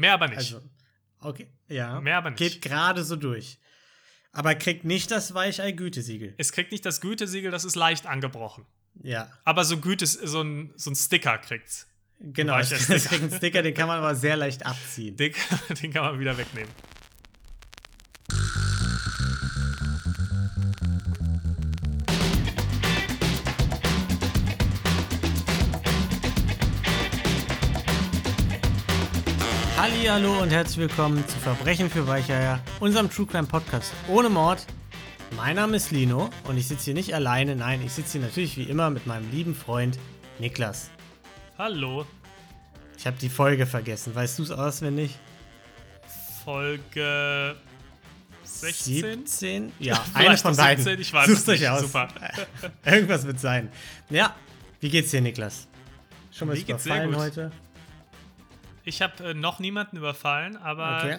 Mehr aber nicht. Also, okay, ja. Mehr aber nicht. Geht gerade so durch. Aber kriegt nicht das Weichei-Gütesiegel. es kriegt nicht das Gütesiegel, das ist leicht angebrochen. Ja, Aber so Gütes, so ein, so ein Sticker kriegt's. genau. Es Sticker. kriegt einen Sticker, den kann man aber sehr leicht abziehen. Den, den kann man wieder wegnehmen. Hallo und herzlich willkommen zu Verbrechen für Weicheier, unserem True Crime Podcast ohne Mord. Mein Name ist Lino und ich sitze hier nicht alleine, nein, ich sitze hier natürlich wie immer mit meinem lieben Freund Niklas. Hallo, Ich habe die Folge vergessen, weißt du es auswendig? Folge 16? 17? Ja, eine von beiden. 17, ich weiß es euch nicht. aus. Super. Irgendwas wird sein. Ja, wie geht's dir, Niklas? Schon mal überfallen heute? Ich habe äh, noch niemanden überfallen, aber Okay.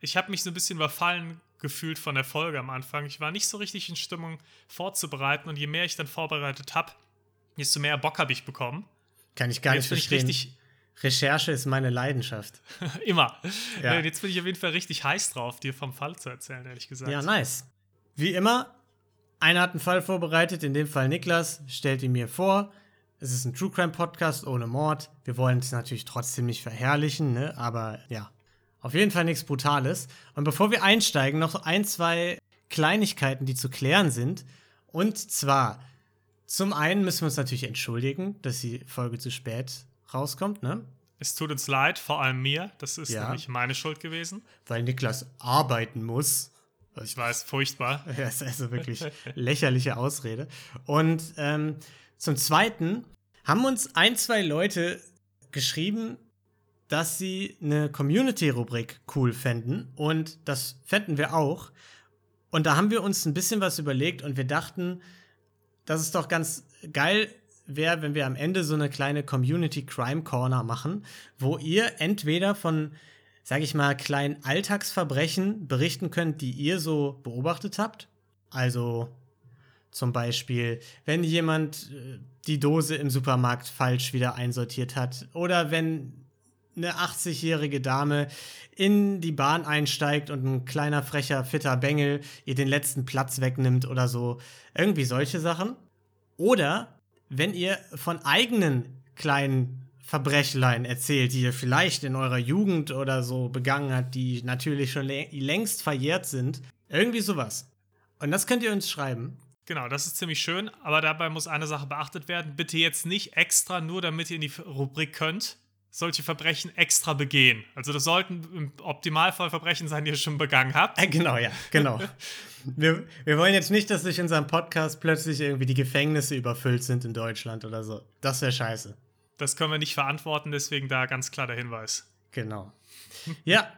ich habe mich so ein bisschen überfallen gefühlt von der Folge am Anfang. Ich war nicht so richtig in Stimmung vorzubereiten und je mehr ich dann vorbereitet habe, desto mehr Bock habe ich bekommen. Kann ich gar Jetzt nicht ich verstehen. richtig, Recherche ist meine Leidenschaft. immer. Ja. Jetzt bin ich auf jeden Fall richtig heiß drauf, dir vom Fall zu erzählen, ehrlich gesagt. Ja, nice. Wie immer, einer hat einen Fall vorbereitet, in dem Fall Niklas, stellt ihn mir vor. Es ist ein True Crime Podcast ohne Mord. Wir wollen es natürlich trotzdem nicht verherrlichen, ne? aber ja, auf jeden Fall nichts Brutales. Und bevor wir einsteigen, noch ein, zwei Kleinigkeiten, die zu klären sind. Und zwar, zum einen müssen wir uns natürlich entschuldigen, dass die Folge zu spät rauskommt, ne? Es tut uns leid, vor allem mir. Das ist Ja. nämlich meine Schuld gewesen. Weil Niklas arbeiten muss. Ich weiß, furchtbar. Das ist also wirklich lächerliche Ausrede. Und ähm, zum Zweiten haben uns ein, zwei Leute geschrieben, dass sie eine Community-Rubrik cool fänden. Und das fänden wir auch. Und da haben wir uns ein bisschen was überlegt und wir dachten, dass es doch ganz geil wäre, wenn wir am Ende so eine kleine Community Crime Corner machen, wo ihr entweder von, sag ich mal, kleinen Alltagsverbrechen berichten könnt, die ihr so beobachtet habt. Also zum Beispiel, wenn jemand äh, die Dose im Supermarkt falsch wieder einsortiert hat oder wenn eine 80-jährige Dame in die Bahn einsteigt und ein kleiner frecher, fitter Bengel ihr den letzten Platz wegnimmt oder so. Irgendwie solche Sachen. Oder wenn ihr von eigenen kleinen Verbrechlein erzählt, die ihr vielleicht in eurer Jugend oder so begangen habt, die natürlich schon lä- längst verjährt sind. Irgendwie sowas. Und das könnt ihr uns schreiben. Genau, das ist ziemlich schön, aber dabei muss eine Sache beachtet werden. Bitte jetzt nicht extra, nur damit ihr in die Rubrik könnt, solche Verbrechen extra begehen. Also das sollten im Optimalfall Verbrechen sein, die ihr schon begangen habt. Äh, genau, ja, genau. wir, wir wollen jetzt nicht, dass durch unseren Podcast plötzlich irgendwie die Gefängnisse überfüllt sind in Deutschland oder so. Das wäre scheiße. Das können wir nicht verantworten, deswegen da ganz klar der Hinweis. Genau. Ja,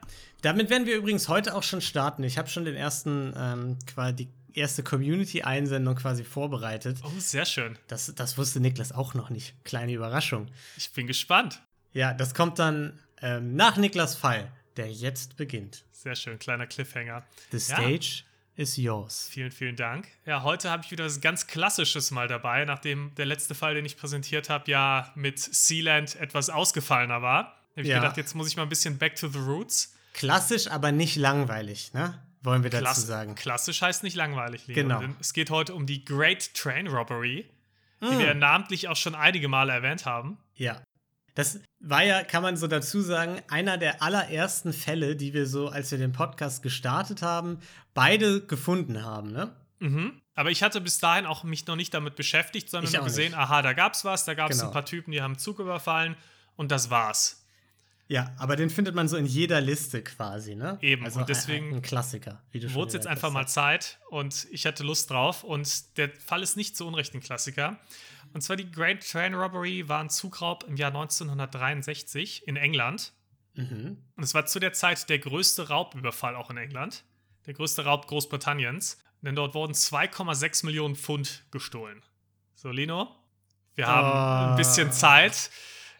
damit werden wir übrigens heute auch schon starten. Ich habe schon den ersten, ähm, quasi erste Community-Einsendung quasi vorbereitet. Oh, sehr schön. Das, das wusste Niklas auch noch nicht. Kleine Überraschung. Ich bin gespannt. Ja, das kommt dann ähm, nach Niklas Fall, der jetzt beginnt. Sehr schön, kleiner Cliffhanger. The Ja. stage is yours. Vielen, vielen Dank. Ja, heute habe ich wieder was ganz Klassisches mal dabei, nachdem der letzte Fall, den ich präsentiert habe, ja mit Sealand etwas ausgefallener war. Habe ich Ja. gedacht, jetzt muss ich mal ein bisschen back to the roots. Klassisch, aber nicht langweilig, ne? Wollen wir dazu Klass- sagen. Klassisch heißt nicht langweilig, Leo. Genau. Es geht heute um die Great Train Robbery, die Mm. wir namentlich auch schon einige Male erwähnt haben. Ja. Das war ja, kann man so dazu sagen, einer der allerersten Fälle, die wir so, als wir den Podcast gestartet haben, beide gefunden haben, ne? Mhm. Aber ich hatte bis dahin auch mich noch nicht damit beschäftigt, sondern Ich nur gesehen, nicht. aha, da gab's was, da gab's Genau. ein paar Typen, die haben Zug überfallen und das war's. Ja, aber den findet man so in jeder Liste quasi, ne? Eben, Also und deswegen ein, Klassiker, wie du Wurde es jetzt einfach mal Zeit und ich hatte Lust drauf und der Fall ist nicht zu Unrecht ein Klassiker. Und zwar die Great Train Robbery war ein Zugraub im Jahr 1963 in England. Mhm. Und es war zu der Zeit der größte Raubüberfall auch in England. Der größte Raub Großbritanniens. Denn dort wurden 2,6 Millionen Pfund gestohlen. So, Lino, wir haben ein bisschen Zeit.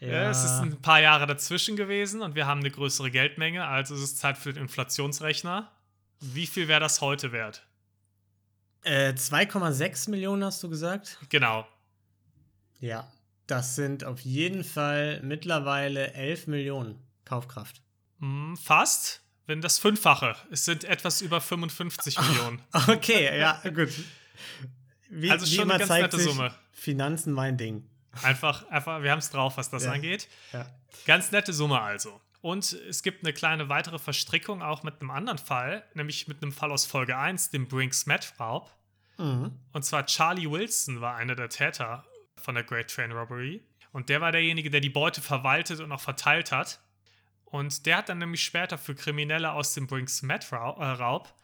Ja. Ja. es ist ein paar Jahre dazwischen gewesen und wir haben eine größere Geldmenge, also ist es Zeit für den Inflationsrechner. Wie viel wäre das heute wert? Äh, 2,6 Millionen hast du gesagt? Genau. Ja. Das sind auf jeden Fall mittlerweile 11 Millionen Kaufkraft. Hm, fast. Wenn das Fünffache. Es sind etwas über 55 Millionen. Okay, ja, gut. Wie, Also wie schon eine immer ganz zeigt nette Summe. Finanzen mein Ding. Einfach, einfach, wir haben es drauf, was das Ja. angeht. Ja. Ganz nette Summe also. Und es gibt eine kleine weitere Verstrickung auch mit einem anderen Fall, nämlich mit einem Fall aus Folge 1, dem Brinks-Met-Raub. Mhm. Und zwar Charlie Wilson war einer der Täter von der Great Train Robbery. Und der war derjenige, der die Beute verwaltet und auch verteilt hat. Und der hat dann nämlich später für Kriminelle aus dem Brinks-Met-Raub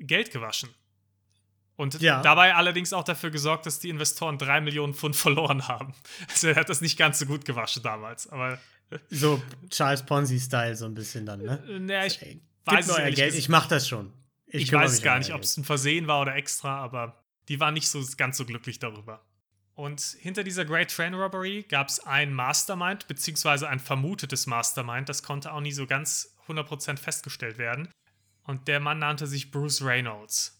Geld gewaschen. Und Ja. dabei allerdings auch dafür gesorgt, dass die Investoren drei Millionen Pfund verloren haben. Also er hat das nicht ganz so gut gewaschen damals. Aber So Charles Ponzi-Style so ein bisschen dann, ne? äh, naja, ich Ey, weiß Gib es euer Geld, ich mach das schon. Ich, kümmere weiß gar nicht, ob es ein Versehen war oder extra, aber die waren nicht so ganz so glücklich darüber. Und hinter dieser Great Train Robbery gab es ein Mastermind, beziehungsweise ein vermutetes Mastermind. Das konnte auch nie so ganz 100% festgestellt werden. Und der Mann nannte sich Bruce Reynolds.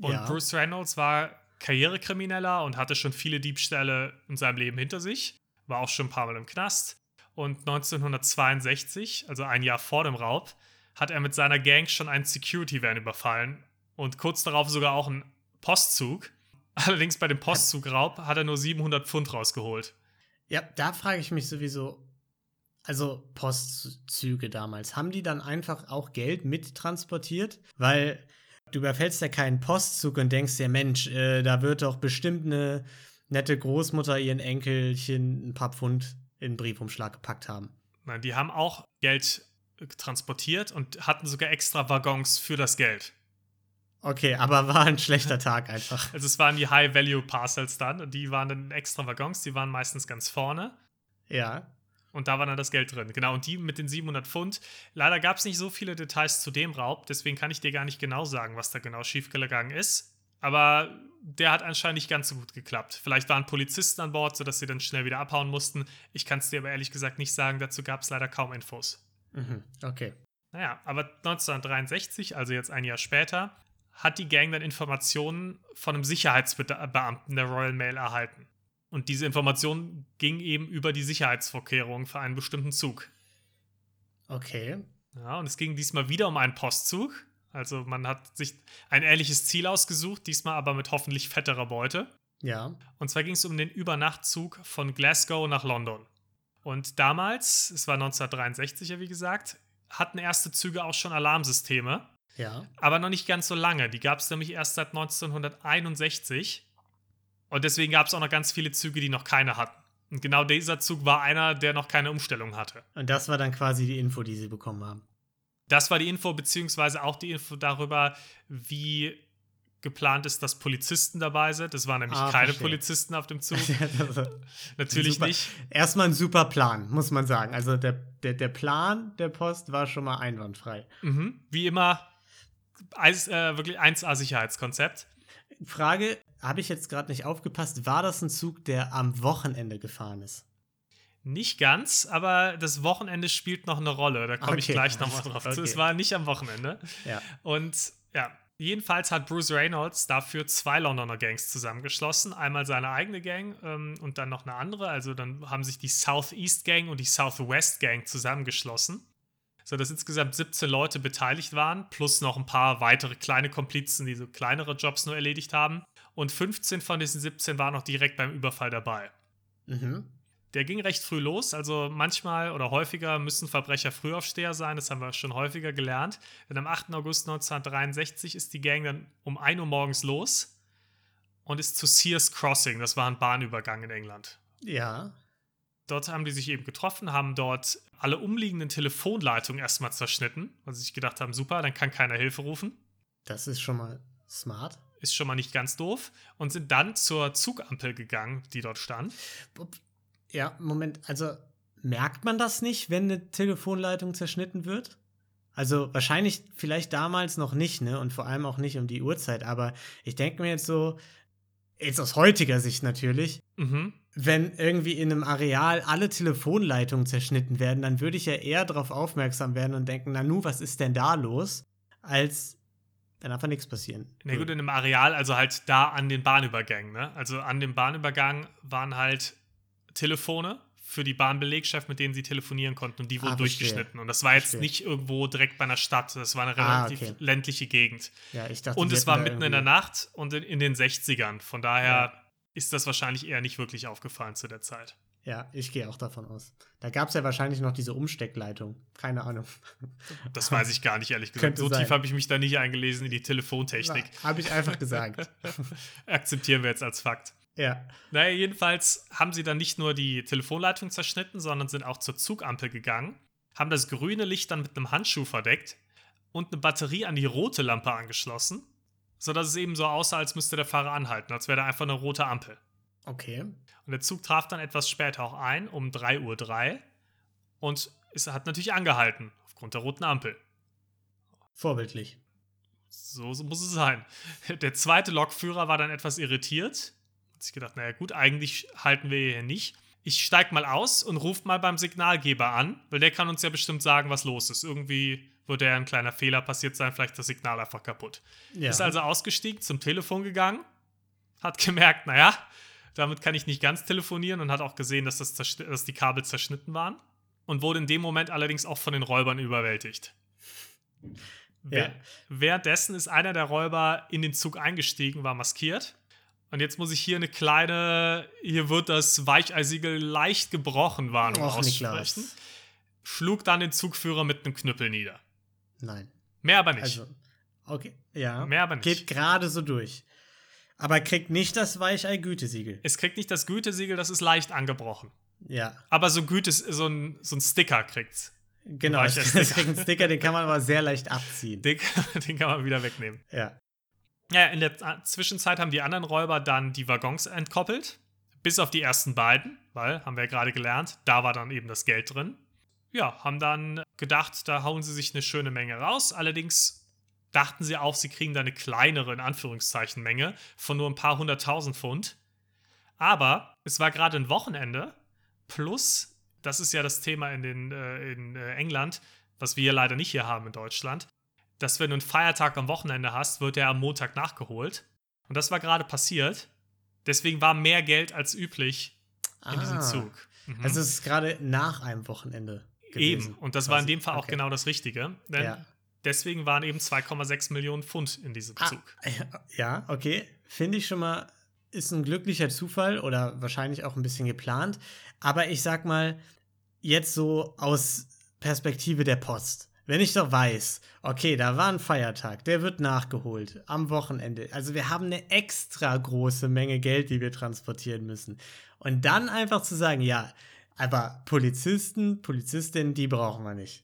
Und Ja. Bruce Reynolds war Karrierekrimineller und hatte schon viele Diebstähle in seinem Leben hinter sich. War auch schon ein paar Mal im Knast. Und 1962, also ein Jahr vor dem Raub, hat er mit seiner Gang schon einen Security-Van überfallen und kurz darauf sogar auch einen Postzug. Allerdings bei dem Postzugraub hat er nur 700 Pfund rausgeholt. Ja, da frage ich mich sowieso, also Postzüge damals, haben die dann einfach auch Geld mittransportiert? Weil du überfällst ja keinen Postzug und denkst dir, Mensch, äh, da wird doch bestimmt eine nette Großmutter ihren Enkelchen ein paar Pfund in den Briefumschlag gepackt haben. Nein, die haben auch Geld äh, transportiert und hatten sogar extra Waggons für das Geld. Okay, aber war ein schlechter Tag einfach. Also es waren die High-Value-Parcels dann und die waren dann extra Waggons, die waren meistens ganz vorne. Ja. Und da war dann das Geld drin. Genau, und die mit den 700 Pfund. Leider gab es nicht so viele Details zu dem Raub, deswegen kann ich dir gar nicht genau sagen, was da genau schiefgegangen ist. Aber der hat anscheinend nicht ganz so gut geklappt. Vielleicht waren Polizisten an Bord, sodass sie dann schnell wieder abhauen mussten. Ich kann es dir aber ehrlich gesagt nicht sagen, dazu gab es leider kaum Infos. Mhm. Okay. Naja, aber 1963, also jetzt ein Jahr später, hat die Gang dann Informationen von einem Sicherheitsbeamten der Royal Mail erhalten. Und diese Information ging eben über die Sicherheitsvorkehrungen für einen bestimmten Zug. Okay. Ja, und es ging diesmal wieder um einen Postzug. Also man hat sich ein ähnliches Ziel ausgesucht, diesmal aber mit hoffentlich fetterer Beute. Ja. Und zwar ging es um den Übernachtzug von Glasgow nach London. Und damals, es war 1963 ja wie gesagt, hatten erste Züge auch schon Alarmsysteme, Ja. aber noch nicht ganz so lange. Die gab es nämlich erst seit 1961. Und deswegen gab es auch noch ganz viele Züge, die noch keine hatten. Und genau dieser Zug war einer, der noch keine Umstellung hatte. Und das war dann quasi die Info, die sie bekommen haben. Das war die Info, beziehungsweise auch die Info darüber, wie geplant ist, dass Polizisten dabei sind. Es waren nämlich Ah, keine verstehe. Polizisten auf dem Zug. Natürlich Super. nicht. Erstmal ein super Plan, muss man sagen. Also der, der, der Plan der Post war schon mal einwandfrei. Mhm. Wie immer, eins, äh, wirklich 1A-Sicherheitskonzept. Frage, habe ich jetzt gerade nicht aufgepasst, war das ein Zug, der am Wochenende gefahren ist? Nicht ganz, aber das Wochenende spielt noch eine Rolle. Da komme ich Okay. gleich nochmal drauf zu. Okay. Es war nicht am Wochenende. Ja. Und ja, jedenfalls hat Bruce Reynolds dafür zwei Londoner Gangs zusammengeschlossen. Einmal seine eigene Gang ähm, und dann noch eine andere. Also dann haben sich die Southeast Gang und die Southwest Gang zusammengeschlossen. So dass insgesamt 17 Leute beteiligt waren, plus noch ein paar weitere kleine Komplizen, die so kleinere Jobs nur erledigt haben. Und 15 von diesen 17 waren noch direkt beim Überfall dabei. Mhm. Der ging recht früh los, also manchmal oder häufiger müssen Verbrecher Frühaufsteher sein, das haben wir schon häufiger gelernt. Denn am 8. August 1963 ist die Gang dann um 1 Uhr morgens los und ist zu Sears Crossing, das war ein Bahnübergang in England. Ja. Dort haben die sich eben getroffen, haben dort alle umliegenden Telefonleitungen erstmal zerschnitten, weil sie sich gedacht haben, super, dann kann keiner Hilfe rufen. Das ist schon mal smart. Ist schon mal nicht ganz doof. Und sind dann zur Zugampel gegangen, die dort stand. Ja, Moment, also merkt man das nicht, wenn eine Telefonleitung zerschnitten wird? Also wahrscheinlich vielleicht damals noch nicht, ne? Und vor allem auch nicht um die Uhrzeit, aber ich denke mir jetzt so, jetzt aus heutiger Sicht natürlich, Mhm. wenn irgendwie in einem Areal alle Telefonleitungen zerschnitten werden, dann würde ich ja eher darauf aufmerksam werden und denken, na nu, was ist denn da los? Als dann einfach nichts passieren. Na gut, in einem Areal, also halt da an den Bahnübergängen, ne? Also an dem Bahnübergang waren halt Telefone für die Bahnbelegschaft, mit denen sie telefonieren konnten und die wurden Ah, durchgeschnitten. Und das war jetzt Verstehe. nicht irgendwo direkt bei einer Stadt, das war eine Ah, relativ okay. ländliche Gegend. Ja, ich dachte, Und es war da mitten in der Nacht und in, in den 60ern. Von daher Ja. ist das wahrscheinlich eher nicht wirklich aufgefallen zu der Zeit. Ja, ich gehe auch davon aus. Da gab es ja wahrscheinlich noch diese Umsteckleitung. Keine Ahnung. Das weiß ich gar nicht, ehrlich gesagt. Könnte So sein. tief habe ich mich da nicht eingelesen in die Telefontechnik. Habe ich einfach gesagt. Akzeptieren wir jetzt als Fakt. ja. Naja, jedenfalls haben sie dann nicht nur die Telefonleitung zerschnitten, sondern sind auch zur Zugampel gegangen, haben das grüne Licht dann mit einem Handschuh verdeckt und eine Batterie an die rote Lampe angeschlossen, sodass es eben so aussah, als müsste der Fahrer anhalten, als wäre da einfach eine rote Ampel. Okay. Und der Zug traf dann etwas später auch ein, um 3.03 Uhr, und es hat natürlich angehalten, aufgrund der roten Ampel. Vorbildlich. So, so muss es sein. Der zweite Lokführer war dann etwas irritiert. Hat sich gedacht, naja gut, eigentlich halten wir hier nicht. Ich steig mal aus und ruf mal beim Signalgeber an, weil der kann uns ja bestimmt sagen, was los ist. Irgendwie wird ja ein kleiner Fehler passiert sein, vielleicht das Signal einfach kaputt. Ja. Ist also ausgestiegen, zum Telefon gegangen, hat gemerkt, naja, damit kann ich nicht ganz telefonieren und hat auch gesehen, dass, das dass die Kabel zerschnitten waren und wurde in dem Moment allerdings auch von den Räubern überwältigt. Ja. Währenddessen ist einer der Räuber in den Zug eingestiegen, war maskiert. Und jetzt muss ich hier eine kleine, hier wird das Weicheisiegel leicht gebrochen Warnung Och, aussprechen. Niklas. Schlug dann den Zugführer mit einem Knüppel nieder. Nein. Mehr aber nicht. Also, okay. Ja. Mehr aber nicht. Geht gerade so durch. Aber kriegt nicht das Weichei-Gütesiegel. es kriegt nicht das Gütesiegel, das ist leicht angebrochen. Ja. Aber so Güte, so ein, so ein Sticker kriegt's. Genau. Es kriegt einen Sticker, den kann man aber sehr leicht abziehen. Den, den kann man wieder wegnehmen. Ja. Ja, in der Zwischenzeit haben die anderen Räuber dann die Waggons entkoppelt. Bis auf die ersten beiden, weil, haben wir ja gerade gelernt, da war dann eben das Geld drin. Ja, haben dann gedacht, da hauen sie sich eine schöne Menge raus. Allerdings dachten sie auch, sie kriegen da eine kleinere, in Anführungszeichen, Menge von nur ein paar hunderttausend Pfund. Aber es war gerade ein Wochenende. Plus, das ist ja das Thema in, den, äh, in äh, England, was wir leider nicht hier haben in Deutschland dass wenn du einen Feiertag am Wochenende hast, wird der am Montag nachgeholt. Und das war gerade passiert. Deswegen war mehr Geld als üblich in diesem Ah. Zug. Mhm. Also es ist gerade nach einem Wochenende. eben. gewesen, Und das war in quasi. dem Fall auch Okay. genau das Richtige. Denn Ja. Deswegen waren eben 2,6 Millionen Pfund in diesem Ah, Zug. ja, okay. Finde ich schon mal, ist ein glücklicher Zufall oder wahrscheinlich auch ein bisschen geplant. Aber ich sag mal, jetzt so aus Perspektive der Post. Wenn ich doch weiß, okay, da war ein Feiertag, der wird nachgeholt am Wochenende. Also wir haben eine extra große Menge Geld, die wir transportieren müssen. Und dann einfach zu sagen, ja, aber Polizisten, Polizistinnen, die brauchen wir nicht.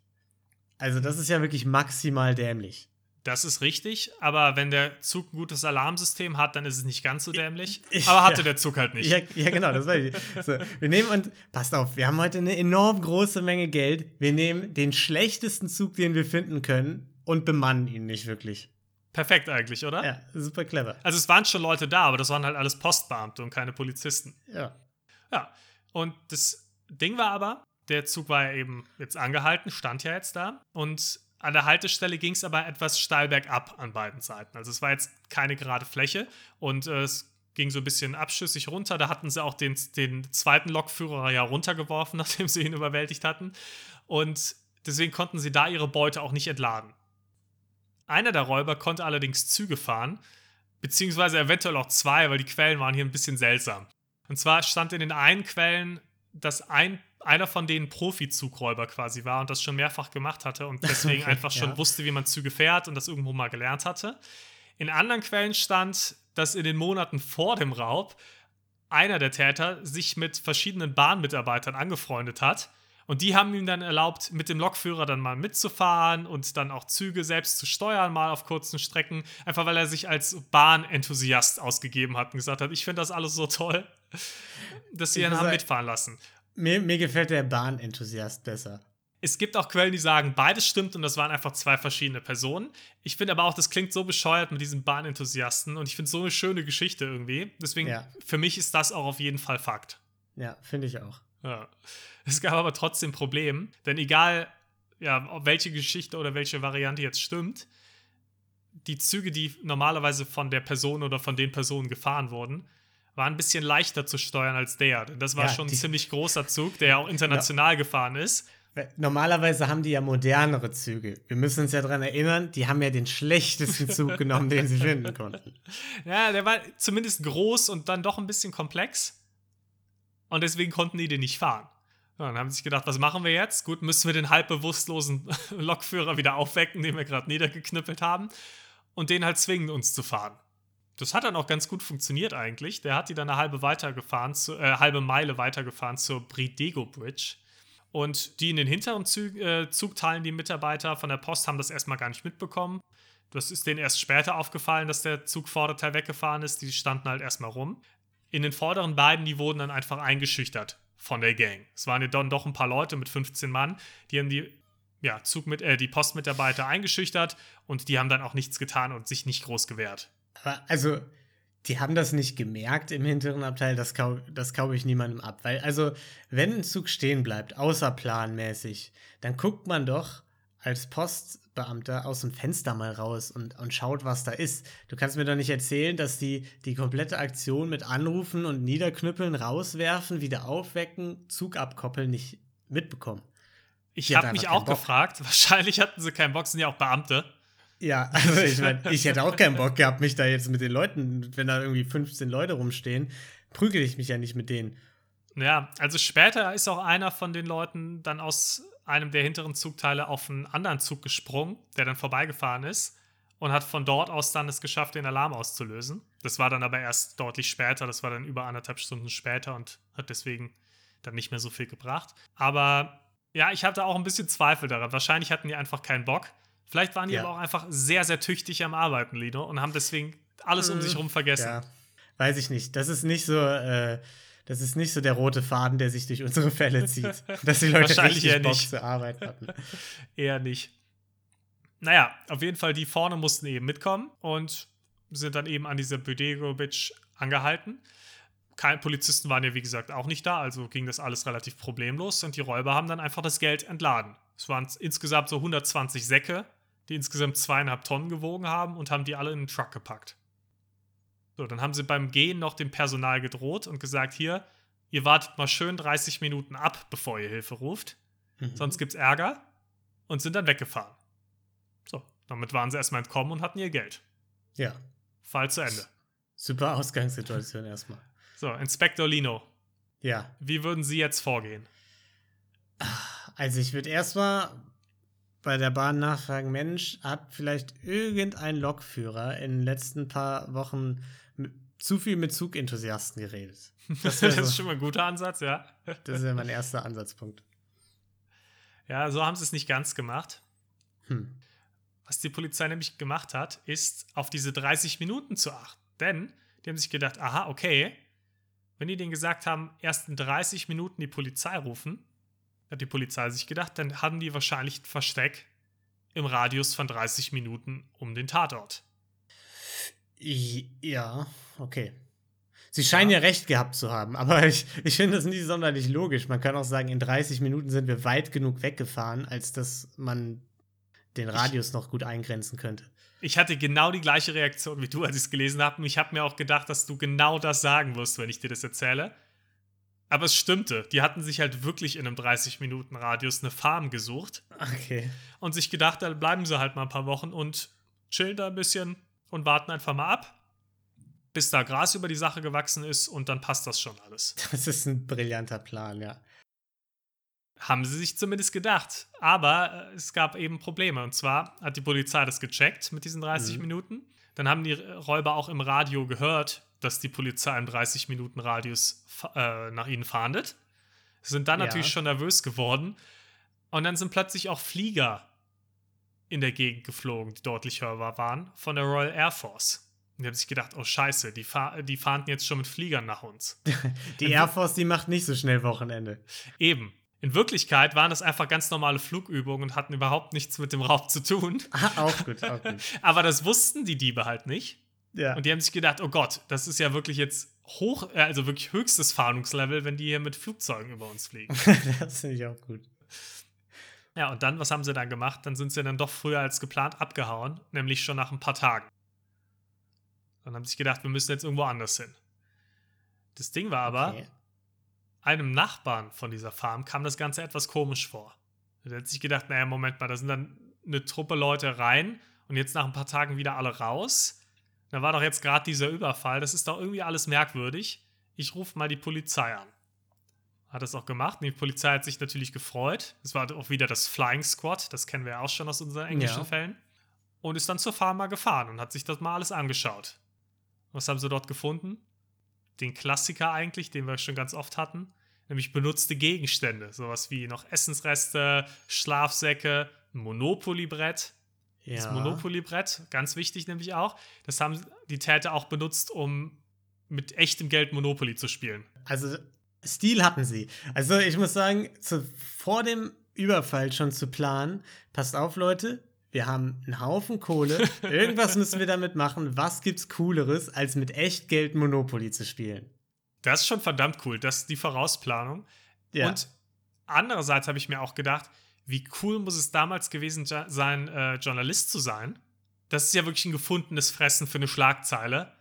Also das ist ja wirklich maximal dämlich. Das ist richtig, aber wenn der Zug ein gutes Alarmsystem hat, dann ist es nicht ganz so dämlich. Ich- aber hatte ja. der Zug halt nicht. Ja, ja, genau, das war ich. So, wir nehmen und passt auf, wir haben heute eine enorm große Menge Geld. Wir nehmen den schlechtesten Zug, den wir finden können und bemannen ihn nicht wirklich. Perfekt eigentlich, oder? Ja, super clever. Also es waren schon Leute da, aber das waren halt alles Postbeamte und keine Polizisten. Ja. Ja, und das Ding war aber, der Zug war ja eben jetzt angehalten, stand ja jetzt da. Und an der Haltestelle ging es aber etwas steil bergab an beiden Seiten. Also es war jetzt keine gerade Fläche und äh, es ging so ein bisschen abschüssig runter. Da hatten sie auch den, den zweiten Lokführer ja runtergeworfen, nachdem sie ihn überwältigt hatten. Und deswegen konnten sie da ihre Beute auch nicht entladen. Einer der Räuber konnte allerdings Züge fahren, beziehungsweise eventuell auch zwei, weil die Quellen waren hier ein bisschen seltsam. Und zwar stand in den einen Quellen, dass ein, einer von denen Profi-Zugräuber quasi war und das schon mehrfach gemacht hatte und deswegen Okay, einfach schon ja. wusste, wie man Züge fährt und das irgendwo mal gelernt hatte. In anderen Quellen stand, dass in den Monaten vor dem Raub einer der Täter sich mit verschiedenen Bahnmitarbeitern angefreundet hat. Und die haben ihm dann erlaubt, mit dem Lokführer dann mal mitzufahren und dann auch Züge selbst zu steuern, mal auf kurzen Strecken. Einfach weil er sich als Bahnenthusiast ausgegeben hat und gesagt hat, ich finde das alles so toll, dass sie ihn haben mitfahren lassen. Mir, mir gefällt der Bahnenthusiast besser. Es gibt auch Quellen, die sagen, beides stimmt und das waren einfach zwei verschiedene Personen. Ich finde aber auch, das klingt so bescheuert mit diesem Bahnenthusiasten und ich finde so eine schöne Geschichte irgendwie. Deswegen, Ja. für mich ist das auch auf jeden Fall Fakt. Ja, finde ich auch. Ja. Es gab aber trotzdem Probleme, denn egal, ja, welche Geschichte oder welche Variante jetzt stimmt, die Züge, die normalerweise von der Person oder von den Personen gefahren wurden, war ein bisschen leichter zu steuern als der. Denn das war Ja, schon ein ziemlich großer Zug, der ja auch international gefahren ist. Normalerweise haben die ja modernere Züge. Wir müssen uns ja daran erinnern, die haben ja den schlechtesten Zug genommen, den sie finden konnten. Ja, der war zumindest groß und dann doch ein bisschen komplex. Und deswegen konnten die den nicht fahren. Ja, dann haben sie sich gedacht, was machen wir jetzt? Gut, müssen wir den halb bewusstlosen Lokführer wieder aufwecken, den wir gerade niedergeknüppelt haben, und den halt zwingen, uns zu fahren. Das hat dann auch ganz gut funktioniert eigentlich. Der hat die dann eine halbe weitergefahren, zu, äh, halbe Meile weitergefahren zur Bridego Bridge. Und die in den hinteren Zug, äh, Zugteilen, die Mitarbeiter von der Post, haben das erstmal gar nicht mitbekommen. Das ist denen erst später aufgefallen, dass der Zugvorderteil weggefahren ist. Die standen halt erstmal rum. In den vorderen beiden, die wurden dann einfach eingeschüchtert von der Gang. Es waren ja dann doch ein paar Leute mit 15 Mann, die haben die, ja, Zug mit, äh, die Postmitarbeiter eingeschüchtert und die haben dann auch nichts getan und sich nicht groß gewehrt. Aber also, die haben das nicht gemerkt im hinteren Abteil, das, kau das kaube ich niemandem ab. Weil, also, wenn ein Zug stehen bleibt, außerplanmäßig, dann guckt man doch als Postbeamter aus dem Fenster mal raus und, und schaut, was da ist. Du kannst mir doch nicht erzählen, dass die die komplette Aktion mit Anrufen und Niederknüppeln, rauswerfen, wieder aufwecken, Zug abkoppeln nicht mitbekommen. Ich habe mich auch Bock. gefragt, wahrscheinlich hatten sie keinen Bock, sind ja auch Beamte. Ja, also ich meine, ich hätte auch keinen Bock gehabt, mich da jetzt mit den Leuten, wenn da irgendwie 15 Leute rumstehen, prügel ich mich ja nicht mit denen. Ja, also später ist auch einer von den Leuten dann aus einem der hinteren Zugteile auf einen anderen Zug gesprungen, der dann vorbeigefahren ist und hat von dort aus dann es geschafft, den Alarm auszulösen. Das war dann aber erst deutlich später, das war dann über anderthalb Stunden später und hat deswegen dann nicht mehr so viel gebracht. Aber ja, ich hatte auch ein bisschen Zweifel daran. Wahrscheinlich hatten die einfach keinen Bock. Vielleicht waren die Ja. aber auch einfach sehr, sehr tüchtig am Arbeiten, Lino, und haben deswegen alles um sich herum vergessen. Ja, weiß ich nicht. Das ist nicht so, äh, das ist nicht so der rote Faden, der sich durch unsere Fälle zieht. Dass die Leute Wahrscheinlich eher richtig Bock nicht. zur Arbeit hatten. Eher nicht. Naja, auf jeden Fall, die vorne mussten eben mitkommen und sind dann eben an dieser Budego Beach angehalten. Keine Polizisten waren ja, wie gesagt, auch nicht da, also ging das alles relativ problemlos und die Räuber haben dann einfach das Geld entladen. Es waren insgesamt so 120 Säcke, die insgesamt zweieinhalb Tonnen gewogen haben und haben die alle in den Truck gepackt. So, dann haben sie beim Gehen noch dem Personal gedroht und gesagt: Hier, ihr wartet mal schön 30 Minuten ab, bevor ihr Hilfe ruft Mhm. sonst gibt's Ärger und sind dann weggefahren. So, damit waren sie erstmal entkommen und hatten ihr Geld. Ja, Fall zu Ende. super Ausgangssituation erstmal. So, Inspektor Lino, Ja, wie würden Sie jetzt vorgehen? also ich würde erstmal bei der Bahn nachfragen, Mensch, hat vielleicht irgendein Lokführer in den letzten paar Wochen zu viel mit Zugenthusiasten geredet? Das, wär ist so. schon mal ein guter Ansatz, ja. Das ist ja mein erster Ansatzpunkt. Ja, so haben sie es nicht ganz gemacht. Hm. Was die Polizei nämlich gemacht hat, ist auf diese 30 Minuten zu achten. Denn die haben sich gedacht, aha, okay, wenn die denen gesagt haben, erst in 30 Minuten die Polizei rufen, hat die Polizei sich gedacht, dann haben die wahrscheinlich ein Versteck im Radius von 30 Minuten um den Tatort. Ja, okay. Sie scheinen ja. recht gehabt zu haben, aber ich, ich finde das nicht sonderlich logisch. Man kann auch sagen, in 30 Minuten sind wir weit genug weggefahren, als dass man den Radius noch gut eingrenzen könnte. Ich hatte genau die gleiche Reaktion wie du, als ich es gelesen habe. Und ich habe mir auch gedacht, dass du genau das sagen wirst, wenn ich dir das erzähle. Aber es stimmte. Die hatten sich halt wirklich in einem 30-Minuten-Radius eine Farm gesucht Okay. und sich gedacht, da bleiben sie halt mal ein paar Wochen und chillen da ein bisschen und warten einfach mal ab, bis da Gras über die Sache gewachsen ist und dann passt das schon alles. Das ist ein brillanter Plan, ja. Haben sie sich zumindest gedacht. Aber äh, es gab eben Probleme. Und zwar hat die Polizei das gecheckt mit diesen 30 Mhm. Minuten. Dann haben die Räuber auch im Radio gehört, dass die Polizei im 30-Minuten-Radius fa- äh, nach ihnen fahndet. Sind dann Ja. natürlich schon nervös geworden. Und dann sind plötzlich auch Flieger in der Gegend geflogen, die deutlich hörbar waren, von der Royal Air Force. Und die haben sich gedacht, oh scheiße, die, fahr die fahnden jetzt schon mit Fliegern nach uns. Die Air Force, die macht nicht so schnell Wochenende. Eben. In Wirklichkeit waren das einfach ganz normale Flugübungen und hatten überhaupt nichts mit dem Raub zu tun. Ah, auch gut, auch gut. Aber das wussten die Diebe halt nicht. Ja. Und die haben sich gedacht, oh Gott, das ist ja wirklich jetzt hoch, äh, also wirklich höchstes Fahndungslevel, wenn die hier mit Flugzeugen über uns fliegen. das finde ich auch gut. ja, und dann, was haben sie dann gemacht? Dann sind sie dann doch früher als geplant abgehauen, nämlich schon nach ein paar Tagen. Dann haben sie sich gedacht, wir müssen jetzt irgendwo anders hin. Das Ding war aber, Okay. einem Nachbarn von dieser Farm kam das Ganze etwas komisch vor. Der hat sich gedacht, naja, Moment mal, da sind dann eine Truppe Leute rein und jetzt nach ein paar Tagen wieder alle raus. Da war doch jetzt gerade dieser Überfall, das ist doch irgendwie alles merkwürdig. Ich rufe mal die Polizei an. Hat das auch gemacht. Die Polizei hat sich natürlich gefreut. Es war auch wieder das Flying Squad, das kennen wir ja auch schon aus unseren englischen Ja. Fällen. Und ist dann zur Farm mal gefahren und hat sich das mal alles angeschaut. Was haben sie dort gefunden? Den Klassiker eigentlich, den wir schon ganz oft hatten, nämlich benutzte Gegenstände. Sowas wie noch Essensreste, Schlafsäcke, ein Monopoly-Brett. Das Ja. Monopoly-Brett, ganz wichtig nämlich auch, das haben die Täter auch benutzt, um mit echtem Geld Monopoly zu spielen. Also Stil hatten sie. Also ich muss sagen, zu, vor dem Überfall schon zu planen, passt auf Leute, wir haben einen Haufen Kohle, irgendwas müssen wir damit machen, was gibt's cooleres, als mit echt Geld Monopoly zu spielen. Das ist schon verdammt cool, das ist die Vorausplanung. Ja. Und andererseits habe ich mir auch gedacht, wie cool muss es damals gewesen sein, äh, Journalist zu sein? Das ist ja wirklich ein gefundenes Fressen für eine Schlagzeile.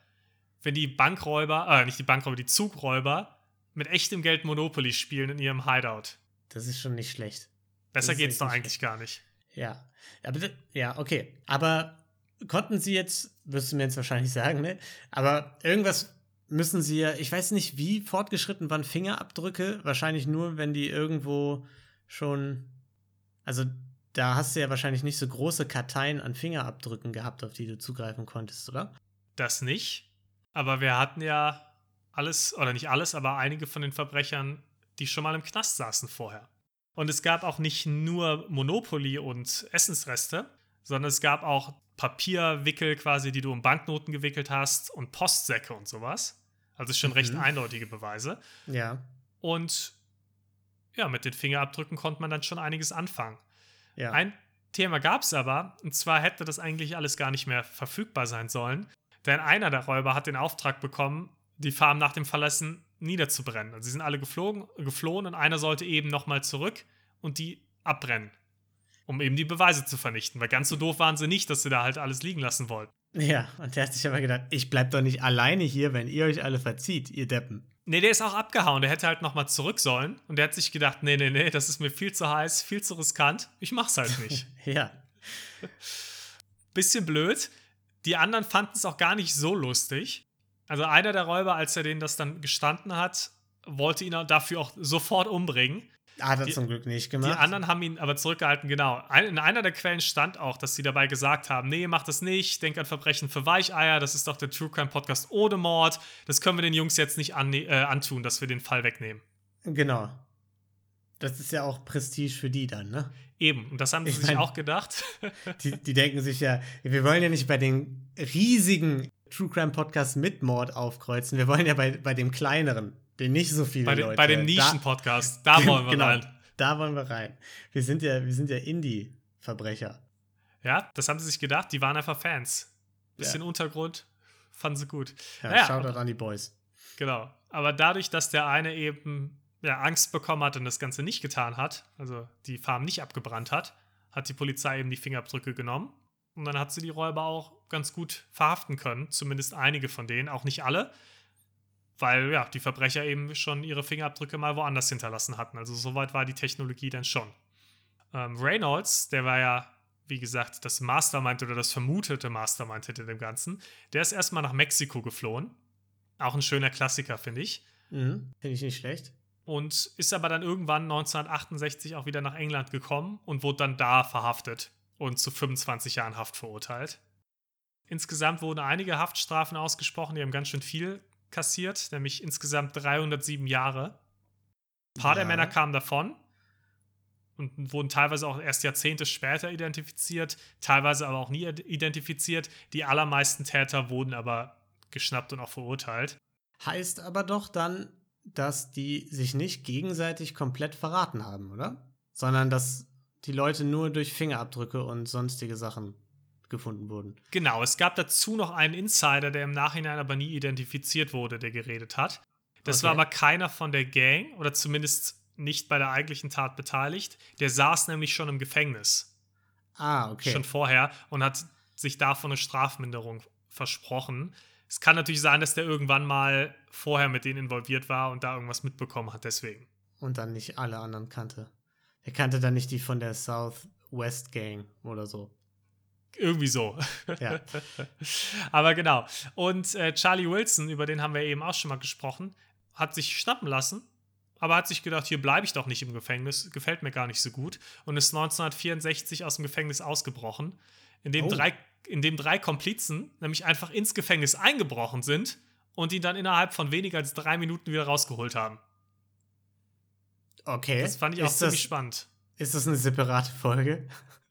Wenn die Bankräuber, äh, nicht die Bankräuber, die Zugräuber mit echtem Geld Monopoly spielen in ihrem Hideout. das ist schon nicht schlecht. Besser geht's doch eigentlich gar nicht. Ja. Aber ja, okay. Aber konnten sie jetzt, wirst du mir jetzt wahrscheinlich sagen, ne? Aber irgendwas müssen sie ja, ich weiß nicht, wie fortgeschritten waren Fingerabdrücke. Wahrscheinlich nur, wenn die irgendwo schon. Also, da hast du ja wahrscheinlich nicht so große Karteien an Fingerabdrücken gehabt, auf die du zugreifen konntest, oder? Das nicht. Aber wir hatten ja alles, oder nicht alles, aber einige von den Verbrechern, die schon mal im Knast saßen vorher. Und es gab auch nicht nur Monopoly und Essensreste, sondern es gab auch Papierwickel quasi, die du um Banknoten gewickelt hast und Postsäcke und sowas. Also schon recht Mhm. eindeutige Beweise. Ja. Und ja, mit den Fingerabdrücken konnte man dann schon einiges anfangen. Ja. Ein Thema gab es aber, und zwar hätte das eigentlich alles gar nicht mehr verfügbar sein sollen, denn einer der Räuber hat den Auftrag bekommen, die Farm nach dem Verlassen niederzubrennen. Also sie sind alle geflogen, geflohen und einer sollte eben nochmal zurück und die abbrennen, um eben die Beweise zu vernichten. Weil ganz so doof waren sie nicht, dass sie da halt alles liegen lassen wollten. Ja. Und der hat sich aber gedacht, ich bleib doch nicht alleine hier, wenn ihr euch alle verzieht, ihr Deppen. Nee, der ist auch abgehauen. Der hätte halt nochmal zurück sollen. Und der hat sich gedacht, nee, nee, nee, das ist mir viel zu heiß, viel zu riskant. Ich mach's halt nicht. Ja. bisschen blöd. Die anderen fanden es auch gar nicht so lustig. Also einer der Räuber, als er denen das dann gestanden hat, wollte ihn dafür auch sofort umbringen. Hat er Die- zum Glück nicht Die gemacht. anderen haben ihn aber zurückgehalten, genau. In einer der Quellen stand auch, dass sie dabei gesagt haben, nee, mach das nicht, denk an Verbrechen für Weicheier, das ist doch der True Crime Podcast ohne Mord. Das können wir den Jungs jetzt nicht anne- äh, antun, dass wir den Fall wegnehmen. Genau. Das ist ja auch Prestige für die dann, ne? Eben, und das haben sie Ich sich mein- auch gedacht. Die, die denken sich ja, wir wollen ja nicht bei den riesigen True Crime Podcasts mit Mord aufkreuzen. Wir wollen ja bei, bei dem kleineren, den nicht so viele bei, den, Leute. bei dem da- Nischen-Podcast, da wollen wir genau, rein. Da wollen wir rein. Wir sind ja, wir sind ja Indie-Verbrecher. Ja, das haben sie sich gedacht, die waren einfach Fans. Bisschen Ja. Untergrund, fanden sie gut. Ja, Naja, Shoutout an die Boys. Genau. Aber dadurch, dass der eine eben ja, Angst bekommen hat und das Ganze nicht getan hat, also die Farm nicht abgebrannt hat, hat die Polizei eben die Fingerabdrücke genommen. Und dann hat sie die Räuber auch ganz gut verhaften können. Zumindest einige von denen, auch nicht alle. Weil ja, die Verbrecher eben schon ihre Fingerabdrücke mal woanders hinterlassen hatten. Also soweit war die Technologie dann schon. Ähm, Reynolds, der war ja, wie gesagt, das Mastermind oder das vermutete Mastermind hinter dem Ganzen, der ist erstmal nach Mexiko geflohen. Auch ein schöner Klassiker, finde ich. Mhm, Finde ich nicht schlecht. Und ist aber dann irgendwann 1968 auch wieder nach England gekommen und wurde dann da verhaftet und zu 25 Jahren Haft verurteilt. Insgesamt wurden einige Haftstrafen ausgesprochen, die haben ganz schön viel kassiert, nämlich insgesamt 307 Jahre. Ein paar der Ja. Männer kamen davon und wurden teilweise auch erst Jahrzehnte später identifiziert, teilweise aber auch nie identifiziert. Die allermeisten Täter wurden aber geschnappt und auch verurteilt. Heißt aber doch dann, dass die sich nicht gegenseitig komplett verraten haben, oder? Sondern dass die Leute nur durch Fingerabdrücke und sonstige Sachen gefunden wurden. Genau, es gab dazu noch einen Insider, der im Nachhinein aber nie identifiziert wurde, der geredet hat. Das Okay. war aber keiner von der Gang oder zumindest nicht bei der eigentlichen Tat beteiligt. Der saß nämlich schon im Gefängnis, Ah, okay. schon vorher, und hat sich davon eine Strafminderung versprochen. Es kann natürlich sein, dass der irgendwann mal vorher mit denen involviert war und da irgendwas mitbekommen hat, deswegen. Und dann nicht alle anderen kannte. Er kannte dann nicht die von der Southwest Gang oder so. Irgendwie so. Ja. Aber genau. Und äh, Charlie Wilson, über den haben wir eben auch schon mal gesprochen, hat sich schnappen lassen, aber hat sich gedacht, hier bleibe ich doch nicht im Gefängnis, gefällt mir gar nicht so gut und ist 1964 aus dem Gefängnis ausgebrochen, in dem, Oh. drei, in dem drei Komplizen nämlich einfach ins Gefängnis eingebrochen sind und ihn dann innerhalb von weniger als drei Minuten wieder rausgeholt haben. Okay. Das fand ich auch ist ziemlich das, spannend. Ist das eine separate Folge?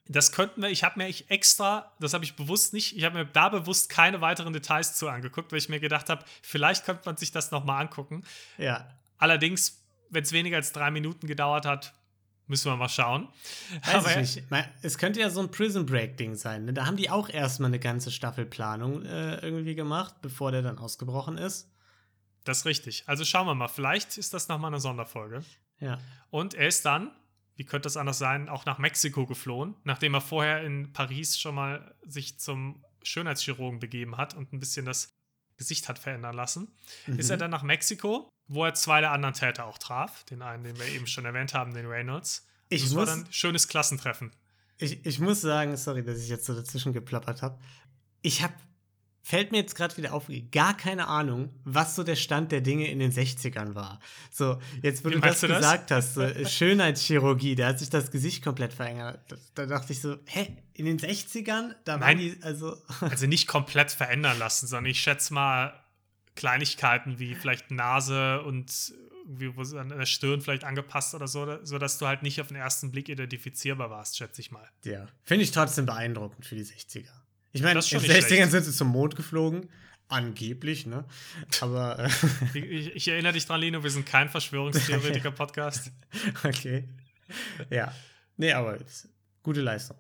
Das könnten wir, ich habe mir extra, das habe ich bewusst nicht, ich habe mir da bewusst keine weiteren Details zu angeguckt, weil ich mir gedacht habe, vielleicht könnte man sich das nochmal angucken. Ja. Allerdings, wenn es weniger als drei Minuten gedauert hat, müssen wir mal schauen. Weiß Aber- ich nicht. Es könnte ja so ein Prison Break-Ding sein. Ne? Da haben die auch erstmal eine ganze Staffelplanung äh, irgendwie gemacht, bevor der dann ausgebrochen ist. Das ist richtig. Also schauen wir mal, vielleicht ist das nochmal eine Sonderfolge. Ja. Und er ist dann, wie könnte das anders sein, auch nach Mexiko geflohen, nachdem er vorher in Paris schon mal sich zum Schönheitschirurgen begeben hat und ein bisschen das Gesicht hat verändern lassen. Ist er Mhm. dann nach Mexiko, wo er zwei der anderen Täter auch traf. Den einen, den wir eben schon erwähnt haben, den Reynolds. Ich das war muss- dann ein schönes Klassentreffen. Ich, ich muss sagen, sorry, dass ich jetzt so dazwischen geplappert habe. Ich habe, fällt mir jetzt gerade wieder auf, gar keine Ahnung, was so der Stand der Dinge in den 60ern war. So, jetzt, wo Wie du das du das? gesagt hast, so, Schönheitschirurgie, da hat sich das Gesicht komplett verändert. Da, da dachte ich so, hä, in den 60ern? Da Nein. die, also, Also nicht komplett verändern lassen, sondern ich schätze mal Kleinigkeiten wie vielleicht Nase und irgendwie wo sie an der Stirn vielleicht angepasst oder so, sodass du halt nicht auf den ersten Blick identifizierbar warst, schätze ich mal. ja, finde ich trotzdem beeindruckend für die 60er. Ich meine, nicht 60ern schlecht. sind sie zum Mond geflogen. Angeblich, ne? Aber, äh, Ich, ich, ich erinnere dich dran, Lino, wir sind kein Verschwörungstheoretiker-Podcast. okay. Ja. Nee, aber gute Leistung.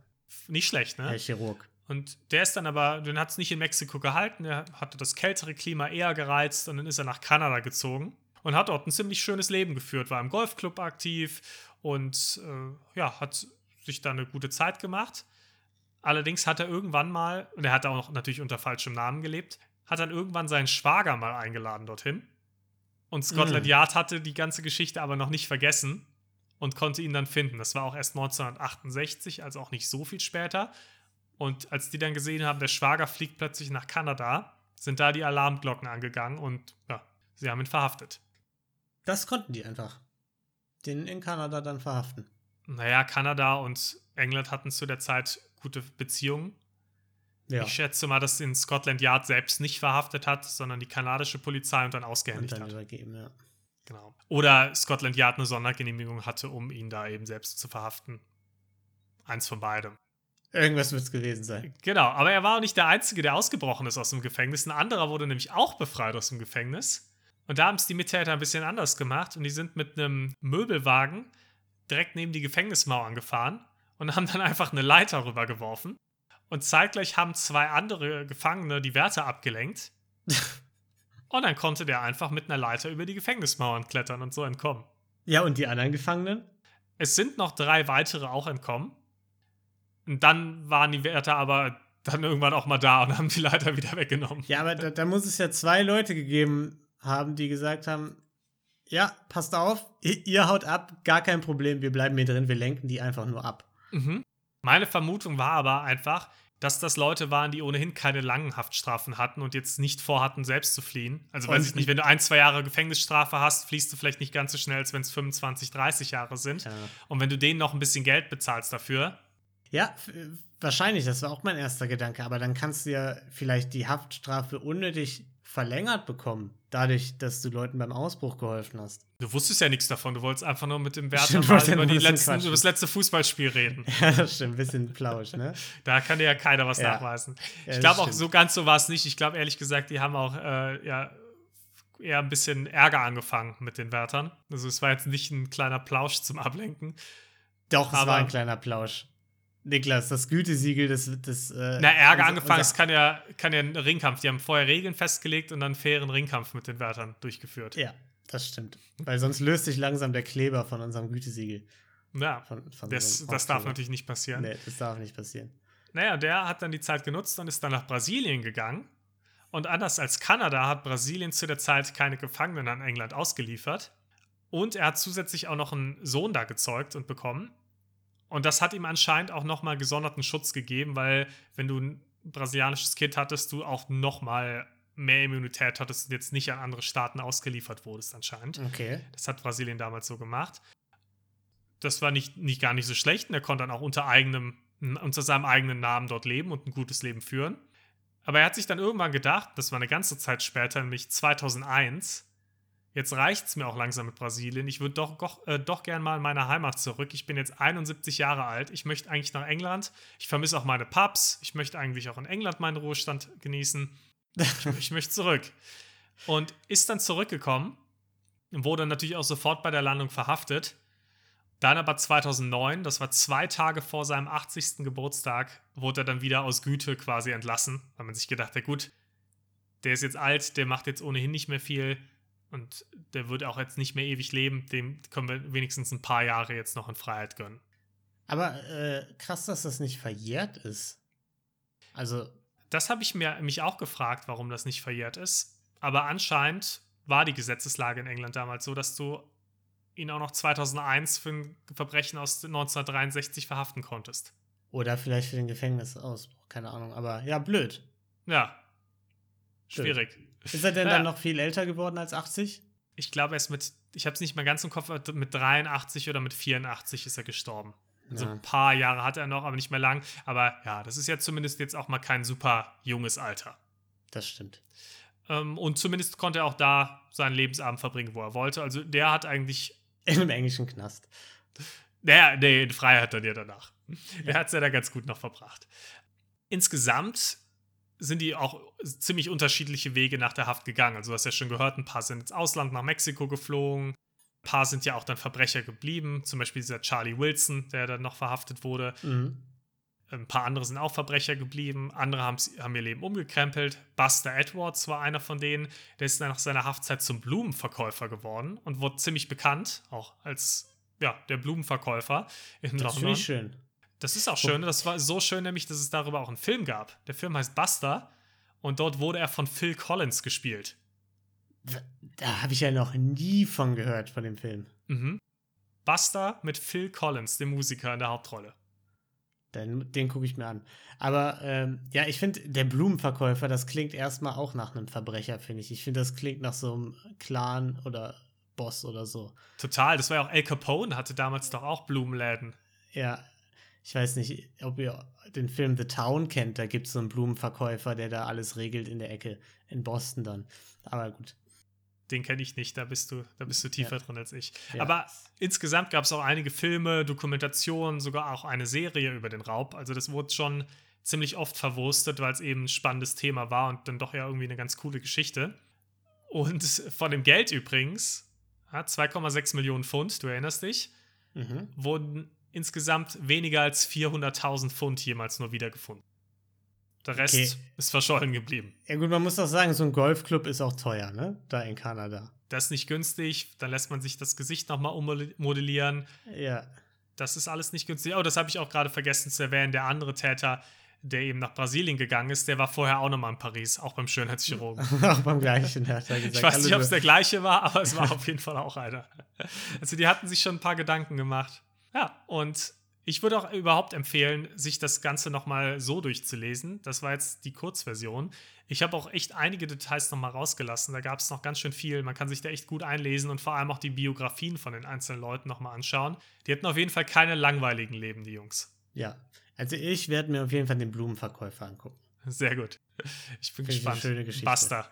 Nicht schlecht, ne? Herr Chirurg. Und der ist dann aber, den hat es nicht in Mexiko gehalten, er hatte das kältere Klima eher gereizt und dann ist er nach Kanada gezogen und hat dort ein ziemlich schönes Leben geführt, war im Golfclub aktiv und äh, ja, hat sich da eine gute Zeit gemacht. Allerdings hat er irgendwann mal, und er hat auch noch natürlich unter falschem Namen gelebt, hat dann irgendwann seinen Schwager mal eingeladen dorthin. Und Scotland Mm. Yard hatte die ganze Geschichte aber noch nicht vergessen und konnte ihn dann finden. Das war auch erst 1968, also auch nicht so viel später. Und als die dann gesehen haben, der Schwager fliegt plötzlich nach Kanada, sind da die Alarmglocken angegangen und ja, sie haben ihn verhaftet. Das konnten die einfach. Den in Kanada dann verhaften. Naja, Kanada und England hatten zu der Zeit gute Beziehungen. Ja. Ich schätze mal, dass ihn Scotland Yard selbst nicht verhaftet hat, sondern die kanadische Polizei und dann Und ausgehändigt dann hat. übergeben, ja. Genau. Oder Scotland Yard eine Sondergenehmigung hatte, um ihn da eben selbst zu verhaften. Eins von beidem. Irgendwas wird es gewesen sein. Genau, aber er war auch nicht der Einzige, der ausgebrochen ist aus dem Gefängnis. Ein anderer wurde nämlich auch befreit aus dem Gefängnis. Und da haben es die Mittäter ein bisschen anders gemacht und die sind mit einem Möbelwagen direkt neben die Gefängnismauern gefahren und haben dann einfach eine Leiter rübergeworfen. Und zeitgleich haben zwei andere Gefangene die Wärter abgelenkt. und dann konnte der einfach mit einer Leiter über die Gefängnismauern klettern und so entkommen. Ja, und die anderen Gefangenen? Es sind noch drei weitere auch entkommen. Und dann waren die Wärter aber dann irgendwann auch mal da und haben die Leiter wieder weggenommen. Ja, aber da, da muss es ja zwei Leute gegeben haben, die gesagt haben: Ja, passt auf, ihr, ihr haut ab, gar kein Problem, wir bleiben hier drin, wir lenken die einfach nur ab. Mhm. Meine Vermutung war aber einfach, dass das Leute waren, die ohnehin keine langen Haftstrafen hatten und jetzt nicht vorhatten, selbst zu fliehen. Also weiß Und- ich nicht, wenn du ein, zwei Jahre Gefängnisstrafe hast, fliehst du vielleicht nicht ganz so schnell, als wenn es 25, 30 Jahre sind. Ja, Und wenn du denen noch ein bisschen Geld bezahlst dafür, ja f- wahrscheinlich, das war auch mein erster Gedanke, aber dann kannst du ja vielleicht die Haftstrafe unnötig verlängert bekommen, dadurch, dass du Leuten beim Ausbruch geholfen hast. du wusstest ja nichts davon. Du wolltest einfach nur mit dem Wärter Stimmt, mal über, letzten, über das letzte Fußballspiel reden. Ja, das stimmt, ein bisschen Plausch, ne? Da kann dir ja keiner was Ja. nachweisen. Ja, ich glaube auch, so ganz so war es nicht. Ich glaube ehrlich gesagt, die haben auch äh, ja, eher ein bisschen Ärger angefangen mit den Wärtern. Also es war jetzt nicht ein kleiner Plausch zum Ablenken. Doch, es Aber- war ein kleiner Plausch. Niklas, das Gütesiegel des. des äh, Na, Ärger unser- angefangen, es kann ja, kann ja ein Ringkampf. Die haben vorher Regeln festgelegt und dann fairen Ringkampf mit den Wärtern durchgeführt. Ja, das stimmt. Weil sonst löst sich langsam der Kleber von unserem Gütesiegel. Ja, Von, von das, das darf natürlich nicht passieren. Nee, das darf nicht passieren. Naja, der hat dann die Zeit genutzt und ist dann nach Brasilien gegangen Und anders als Kanada hat Brasilien zu der Zeit keine Gefangenen an England ausgeliefert. Und er hat zusätzlich auch noch einen Sohn da gezeugt und bekommen. Und das hat ihm anscheinend auch nochmal gesonderten Schutz gegeben, weil wenn du ein brasilianisches Kind hattest, du auch nochmal mehr Immunität hattest und jetzt nicht an andere Staaten ausgeliefert wurdest anscheinend. Okay. Das hat Brasilien damals so gemacht. Das war nicht, nicht gar nicht so schlecht und er konnte dann auch unter, eigenem, unter seinem eigenen Namen dort leben und ein gutes Leben führen. Aber er hat sich dann irgendwann gedacht, das war eine ganze Zeit später, nämlich 2001, jetzt reicht es mir auch langsam mit Brasilien. Ich würde doch, äh, doch gern mal in meine Heimat zurück. Ich bin jetzt 71 Jahre alt. Ich möchte eigentlich nach England. Ich vermisse auch meine Pubs. Ich möchte eigentlich auch in England meinen Ruhestand genießen. Ich, ich möchte zurück. Und ist dann zurückgekommen wurde natürlich auch sofort bei der Landung verhaftet. Dann aber 2009, das war zwei Tage vor seinem 80. Geburtstag, wurde er dann wieder aus Güte quasi entlassen, weil man sich gedacht hat, gut, der ist jetzt alt, der macht jetzt ohnehin nicht mehr viel und der wird auch jetzt nicht mehr ewig leben, dem können wir wenigstens ein paar Jahre jetzt noch in Freiheit gönnen. Aber äh, krass, dass das nicht verjährt ist. Also. Das habe ich mir, mich auch gefragt, warum das nicht verjährt ist. Aber anscheinend war die Gesetzeslage in England damals so, dass du ihn auch noch 2001 für ein Verbrechen aus 1963 verhaften konntest. Oder vielleicht für den Gefängnisausbruch, keine Ahnung. Aber ja, blöd. Ja. Schwierig. Blöd. Ist er denn ja. dann noch viel älter geworden als 80? Ich glaube, er ist mit, ich habe es nicht mehr ganz im Kopf, mit 83 oder mit 84 ist er gestorben. Also ja. ein paar Jahre hat er noch, aber nicht mehr lang. Aber ja, das ist ja zumindest jetzt auch mal kein super junges Alter. Das stimmt. Ähm, und zumindest konnte er auch da seinen Lebensabend verbringen, wo er wollte. Also der hat eigentlich. In einem englischen Knast. Naja, nee, in Freiheit dann ja danach. Ja. Er hat es ja da ganz gut noch verbracht. Insgesamt sind die auch ziemlich unterschiedliche Wege nach der Haft gegangen. Also du hast ja schon gehört, ein paar sind ins Ausland nach Mexiko geflogen, ein paar sind ja auch dann Verbrecher geblieben, zum Beispiel dieser Charlie Wilson, der dann noch verhaftet wurde. Mhm. Ein paar andere sind auch Verbrecher geblieben, andere haben, haben ihr Leben umgekrempelt. Buster Edwards war einer von denen, der ist dann nach seiner Haftzeit zum Blumenverkäufer geworden und wurde ziemlich bekannt, auch als ja, der Blumenverkäufer in das London. Das schön. Das ist auch schön. Das war so schön, nämlich, dass es darüber auch einen Film gab. Der Film heißt Buster und dort wurde er von Phil Collins gespielt. Da habe ich ja noch nie von gehört, von dem Film. Mhm. Buster mit Phil Collins, dem Musiker in der Hauptrolle. Den, den gucke ich mir an. Aber ähm, ja, ich finde, der Blumenverkäufer, das klingt erstmal auch nach einem Verbrecher, finde ich. Ich finde, das klingt nach so einem Clan oder Boss oder so. Total, das war ja auch El Capone, hatte damals doch auch Blumenläden. Ja, ich weiß nicht, ob ihr den Film The Town kennt, da gibt es so einen Blumenverkäufer, der da alles regelt in der Ecke in Boston dann. Aber gut. Den kenne ich nicht, da bist du, da bist du tiefer ja. drin als ich. Ja. Aber insgesamt gab es auch einige Filme, Dokumentationen, sogar auch eine Serie über den Raub. Also das wurde schon ziemlich oft verwurstet, weil es eben ein spannendes Thema war und dann doch ja irgendwie eine ganz coole Geschichte. Und von dem Geld übrigens, 2,6 Millionen Pfund, du erinnerst dich, mhm. wurden insgesamt weniger als 400.000 Pfund jemals nur wiedergefunden. Der Rest okay. ist verschollen geblieben. Ja gut, man muss doch sagen, so ein Golfclub ist auch teuer, ne? Da in Kanada. Das ist nicht günstig. Dann lässt man sich das Gesicht nochmal ummodellieren. Ja. Das ist alles nicht günstig. Oh, das habe ich auch gerade vergessen zu erwähnen. Der andere Täter, der eben nach Brasilien gegangen ist, der war vorher auch nochmal in Paris, auch beim Schönheitschirurgen. auch beim gleichen, hat er gesagt. Ich weiß nicht, ob es der gleiche war, aber es war auf jeden Fall auch einer. Also die hatten sich schon ein paar Gedanken gemacht. Ja, und ich würde auch überhaupt empfehlen, sich das Ganze nochmal so durchzulesen. Das war jetzt die Kurzversion. Ich habe auch echt einige Details nochmal rausgelassen. Da gab es noch ganz schön viel. Man kann sich da echt gut einlesen und vor allem auch die Biografien von den einzelnen Leuten nochmal anschauen. Die hatten auf jeden Fall keine langweiligen Leben, die Jungs. Ja, also ich werde mir auf jeden Fall den Blumenverkäufer angucken. Sehr gut. Ich bin Finde gespannt. Ich eine schöne Geschichte. Basta.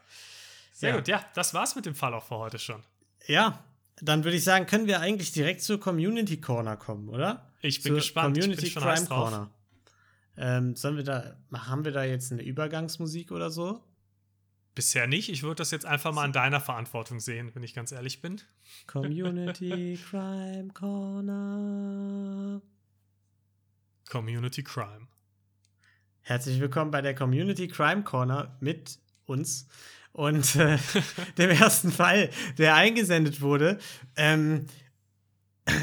Sehr ja. gut, ja, das war's mit dem Fall auch für heute schon. Ja, dann würde ich sagen, können wir eigentlich direkt zur Community Corner kommen, oder? Ich bin zur gespannt. Community ich bin Crime Corner. Ähm, sollen wir da, haben wir da jetzt eine Übergangsmusik oder so? Bisher nicht. Ich würde das jetzt einfach mal an deiner Verantwortung sehen, wenn ich ganz ehrlich bin. Community Crime Corner. Community Crime. Herzlich willkommen bei der Community Crime Corner mit uns und äh, dem ersten Fall, der eingesendet wurde. Ähm,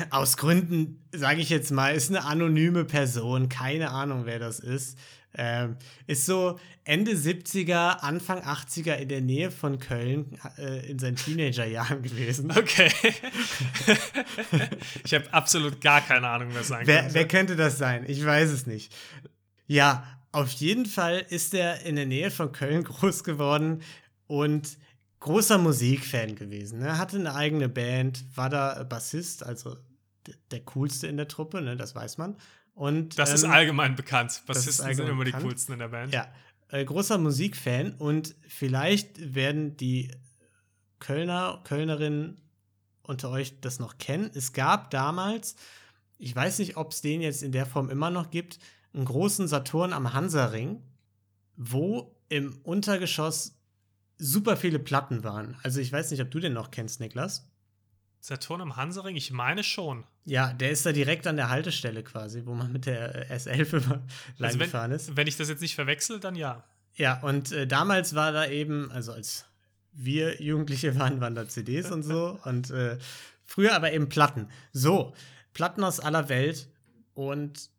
aus Gründen, sage ich jetzt mal, ist eine anonyme Person, keine Ahnung, wer das ist. Ähm, ist so Ende 70er, Anfang 80er in der Nähe von Köln äh, in seinen Teenagerjahren gewesen. Okay. ich habe absolut gar keine Ahnung, wer sein wer, könnte. wer könnte das sein? Ich weiß es nicht. Ja, auf jeden Fall ist er in der Nähe von Köln groß geworden und großer Musikfan gewesen. Er ne? hatte eine eigene Band, war da Bassist, also der coolste in der Truppe, ne, das weiß man. Und, das ähm, ist allgemein bekannt. Bassisten allgemein sind immer bekannt. die coolsten in der Band. Ja, äh, großer Musikfan und vielleicht werden die Kölner, Kölnerinnen unter euch das noch kennen. Es gab damals, ich weiß nicht, ob es den jetzt in der Form immer noch gibt, einen großen Saturn am Hansaring, wo im Untergeschoss super viele Platten waren. Also ich weiß nicht, ob du den noch kennst, Niklas. Saturn am Hansering? Ich meine schon. Ja, der ist da direkt an der Haltestelle quasi, wo man mit der äh, S11 immer Also gefahren ist. wenn, wenn ich das jetzt nicht verwechsel, dann ja. Ja, und äh, damals war da eben, also als wir Jugendliche waren, waren da CDs und so. Und äh, früher aber eben Platten. So, Platten aus aller Welt. Und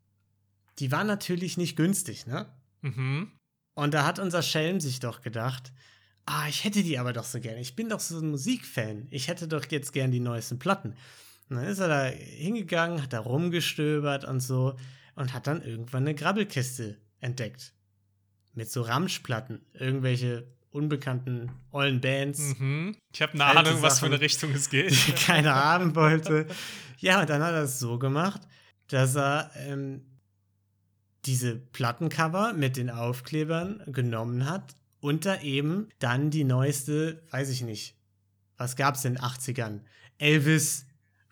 die waren natürlich nicht günstig, ne? Mhm. Und da hat unser Schelm sich doch gedacht, ah, ich hätte die aber doch so gerne. Ich bin doch so ein Musikfan. Ich hätte doch jetzt gern die neuesten Platten. Und dann ist er da hingegangen, hat da rumgestöbert und so und hat dann irgendwann eine Grabbelkiste entdeckt. Mit so Ramschplatten. Irgendwelche unbekannten ollen Bands, Mhm. Ich habe eine Ahnung, was für Sachen. eine Richtung es geht. die keiner haben wollte. Ja, und dann hat er es so gemacht, dass er ähm, diese Plattencover mit den Aufklebern genommen hat und da eben dann die neueste, weiß ich nicht, was gab's in den 80ern? Elvis,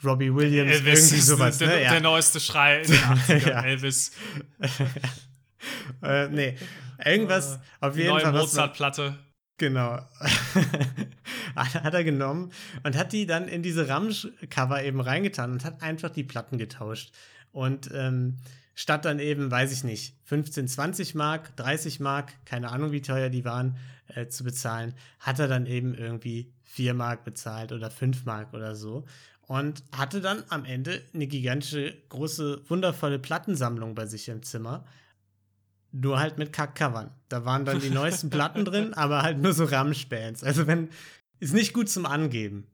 Robbie Williams, Elvis irgendwie sowas, der, ne? der Ja. neueste Schrei in den 80ern. Ja. Elvis. äh, nee, irgendwas, auf Die jeden neue Fall. man- Mozart-Platte. Genau. hat hat er genommen und hat die dann in diese Ramsch-Cover eben reingetan und hat einfach die Platten getauscht. Und ähm, statt dann eben, weiß ich nicht, 15, 20 Mark, 30 Mark, keine Ahnung, wie teuer die waren, äh, zu bezahlen, hat er dann eben irgendwie 4 Mark bezahlt oder 5 Mark oder so. Und hatte dann am Ende eine gigantische, große, wundervolle Plattensammlung bei sich im Zimmer. Nur halt mit Kackcovern. Da waren dann die neuesten Platten drin, aber halt nur so Ramsch-Bands. Also wenn, ist nicht gut zum Angeben.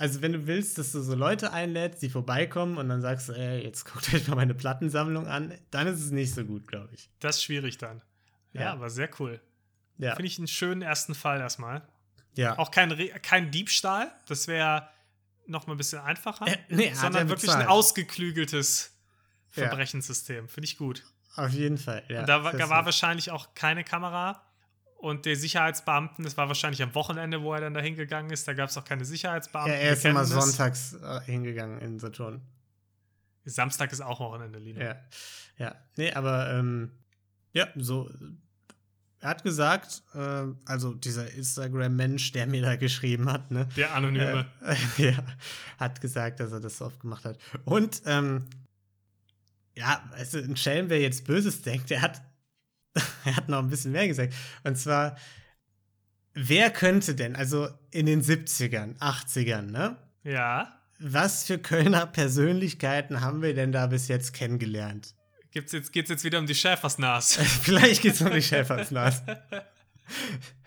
Also wenn du willst, dass du so Leute einlädst, die vorbeikommen und dann sagst, ey, jetzt guckt euch mal meine Plattensammlung an, dann ist es nicht so gut, glaube ich. Das ist schwierig dann. Ja, Ja. aber sehr cool. Ja. Finde ich einen schönen ersten Fall erstmal. ja. Auch kein, Re kein Diebstahl, das wäre noch mal ein bisschen einfacher. Äh, nee, sondern er wirklich ein ausgeklügeltes Ja. Verbrechenssystem. Finde ich gut. Auf jeden Fall. Ja, Und da, war- war wahrscheinlich auch keine Kamera. Und der Sicherheitsbeamten, das war wahrscheinlich am Wochenende, wo er dann da hingegangen ist, da gab es auch keine Sicherheitsbeamten. ja, er ist immer sonntags äh, hingegangen in Saturn. Samstag ist auch Wochenende, Lina. Ja. Ja. Nee, aber ähm, ja, so. Er hat gesagt, äh, also dieser Instagram-Mensch, der mir da geschrieben hat, ne? Der Anonyme. Äh, ja, hat gesagt, dass er das so oft gemacht hat. Und, ähm, ja, weißt du, ein Schelm, wer jetzt Böses denkt, der hat, er hat noch ein bisschen mehr gesagt. Und zwar, wer könnte denn, also in den 70ern, 80ern, ne? ja. Was für Kölner Persönlichkeiten haben wir denn da bis jetzt kennengelernt? Gibt's jetzt, geht's jetzt wieder um die Schäfersnas. Vielleicht geht es um die Schäfersnas.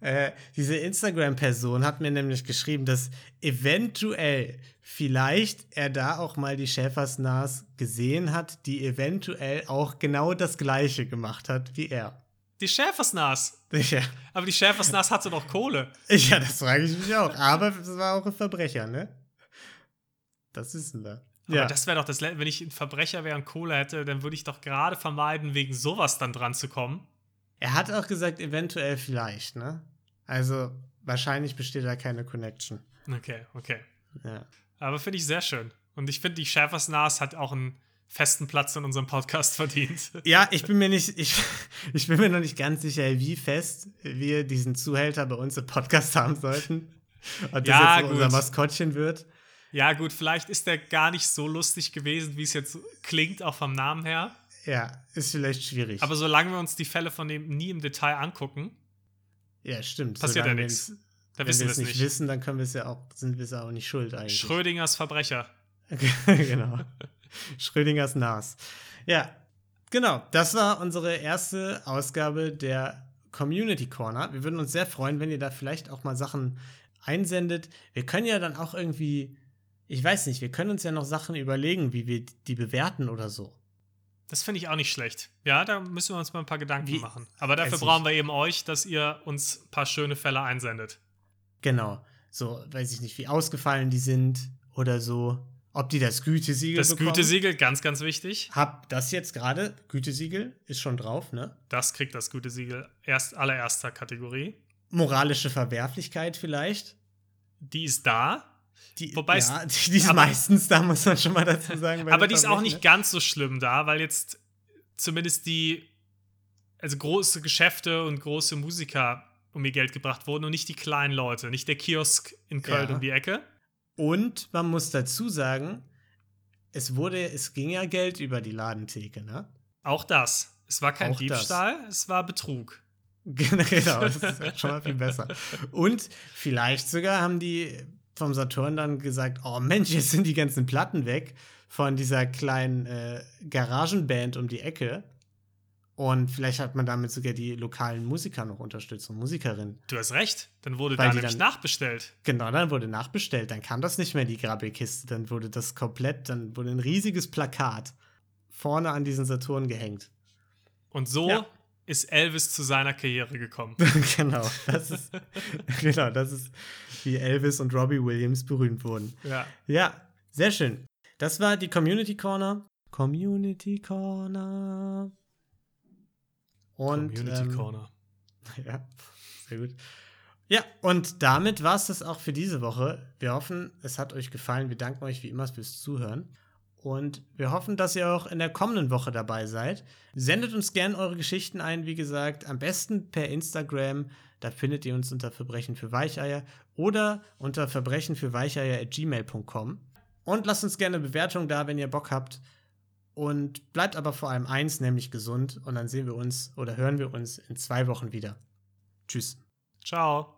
äh, diese Instagram-Person hat mir nämlich geschrieben, dass eventuell, vielleicht er da auch mal die Schäfersnas gesehen hat, die eventuell auch genau das Gleiche gemacht hat wie er. Die Schäfersnas. Ja, Aber die Schäfersnas hatte doch Kohle. ja das frage ich mich auch. Aber es war auch ein Verbrecher, ne? Das wissen wir. Aber das wäre doch das, Le- wenn ich ein Verbrecher wäre und Kohle hätte, dann würde ich doch gerade vermeiden, wegen sowas dann dran zu kommen. Er hat auch gesagt, eventuell vielleicht, ne? Also wahrscheinlich besteht da keine Connection. Okay, okay. Ja. Aber finde ich sehr schön. Und ich finde, die Schäfersnas hat auch einen festen Platz in unserem Podcast verdient. Ja, ich bin mir nicht, ich, ich bin mir noch nicht ganz sicher, wie fest wir diesen Zuhälter bei uns im Podcast haben sollten. Und das Ja, jetzt so unser. Maskottchen wird. Ja, gut, vielleicht ist der gar nicht so lustig gewesen, wie es jetzt klingt, auch vom Namen her. Ja, ist vielleicht schwierig. Aber solange wir uns die Fälle von dem nie im Detail angucken, ja, stimmt. passiert Solange ja nichts. da Wenn wissen wir es nicht wissen, dann können wir es ja auch, sind wir es ja auch nicht schuld eigentlich. Schrödingers Verbrecher. genau. Schrödingers Nas. Ja, genau. Das war unsere erste Ausgabe der Community Corner. Wir würden uns sehr freuen, wenn ihr da vielleicht auch mal Sachen einsendet. Wir können ja dann auch irgendwie, ich weiß nicht, wir können uns ja noch Sachen überlegen, wie wir die bewerten oder so. Das finde ich auch nicht schlecht. Ja, da müssen wir uns mal ein paar Gedanken Wie- machen. Aber dafür brauchen wir eben euch, dass ihr uns ein paar schöne Fälle einsendet. Genau. So, weiß ich nicht, wie ausgefallen die sind oder so. Ob die das Gütesiegel Das bekommen. Gütesiegel, ganz, ganz wichtig. Hab das jetzt gerade. Gütesiegel ist schon drauf, ne? Das kriegt das Gütesiegel erst allererster Kategorie. Moralische Verwerflichkeit vielleicht. Die ist da, Die, Wobei ja, die, die ist aber- meistens, da muss man schon mal dazu sagen. aber die ist auch nicht ne? ganz so schlimm da, weil jetzt zumindest die, also große Geschäfte und große Musiker um ihr Geld gebracht wurden und nicht die kleinen Leute, nicht der Kiosk in Köln Ja. um die Ecke. Und man muss dazu sagen, es wurde, es ging ja Geld über die Ladentheke, ne? Auch das. Es war kein Auch das. Diebstahl, es war Betrug. genau, das ist schon mal viel besser. Und vielleicht sogar haben die vom Saturn dann gesagt, oh Mensch, jetzt sind die ganzen Platten weg von dieser kleinen äh, Garagenband um die Ecke. Und vielleicht hat man damit sogar die lokalen Musiker noch unterstützt und Musikerinnen. Du hast recht, dann wurde Weil da nämlich dann- nachbestellt. Genau, dann wurde nachbestellt. Dann kam das nicht mehr in die Grabbelkiste. Dann wurde das komplett, dann wurde ein riesiges Plakat vorne an diesen Saturn gehängt. Und so Ja. Ist Elvis zu seiner Karriere gekommen. genau, das ist, genau, das ist, wie Elvis und Robbie Williams berühmt wurden. ja. Ja, sehr schön. Das war die Community Corner. Community Corner. Und, Community ähm, Corner. Ja, sehr gut. Ja, und damit war es das auch für diese Woche. Wir hoffen, es hat euch gefallen. Wir danken euch wie immer fürs Zuhören. Und wir hoffen, dass ihr auch in der kommenden Woche dabei seid. Sendet uns gern eure Geschichten ein, wie gesagt, am besten per Instagram. Da findet ihr uns unter Verbrechen für Weicheier oder unter verbrechen für Weicheier@gmail.com. Und lasst uns gerne Bewertung da, wenn ihr Bock habt. Und bleibt aber vor allem eins, nämlich gesund. Und dann sehen wir uns oder hören wir uns in zwei Wochen wieder. Tschüss. Ciao.